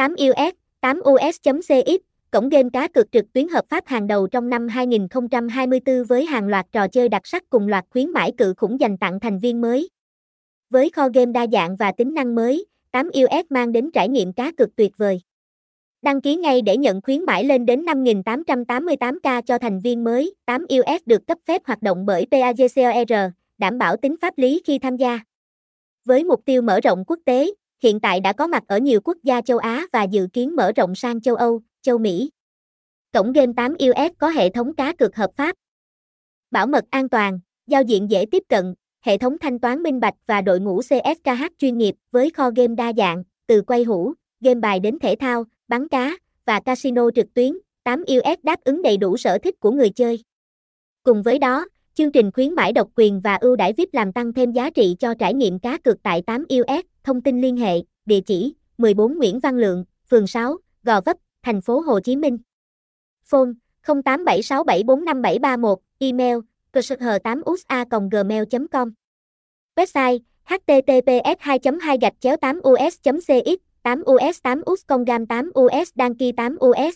8US, 8US.cx, cổng game cá cược trực tuyến hợp pháp hàng đầu trong năm 2024 với hàng loạt trò chơi đặc sắc cùng loạt khuyến mãi cự khủng dành tặng thành viên mới. Với kho game đa dạng và tính năng mới, 8US mang đến trải nghiệm cá cược tuyệt vời. Đăng ký ngay để nhận khuyến mãi lên đến 5.888k cho thành viên mới. 8US được cấp phép hoạt động bởi PAGCOR, đảm bảo tính pháp lý khi tham gia. Với mục tiêu mở rộng quốc tế, hiện tại đã có mặt ở nhiều quốc gia châu Á và dự kiến mở rộng sang châu Âu, châu Mỹ. Cổng game 8US có hệ thống cá cược hợp pháp. Bảo mật an toàn, giao diện dễ tiếp cận, hệ thống thanh toán minh bạch và đội ngũ CSKH chuyên nghiệp với kho game đa dạng, từ quay hũ, game bài đến thể thao, bắn cá và casino trực tuyến. 8US đáp ứng đầy đủ sở thích của người chơi. Cùng với đó, chương trình khuyến mãi độc quyền và ưu đãi VIP làm tăng thêm giá trị cho trải nghiệm cá cược tại 8US. Thông tin liên hệ, địa chỉ 14 Nguyễn Văn Lượng, phường 6, Gò Vấp, thành phố Hồ Chí Minh. Phone 0876745731, email cơ8usa.gmail.com Website https 2 2 8 us cx 8 us 8 us gam 8 us đăng ký 8 us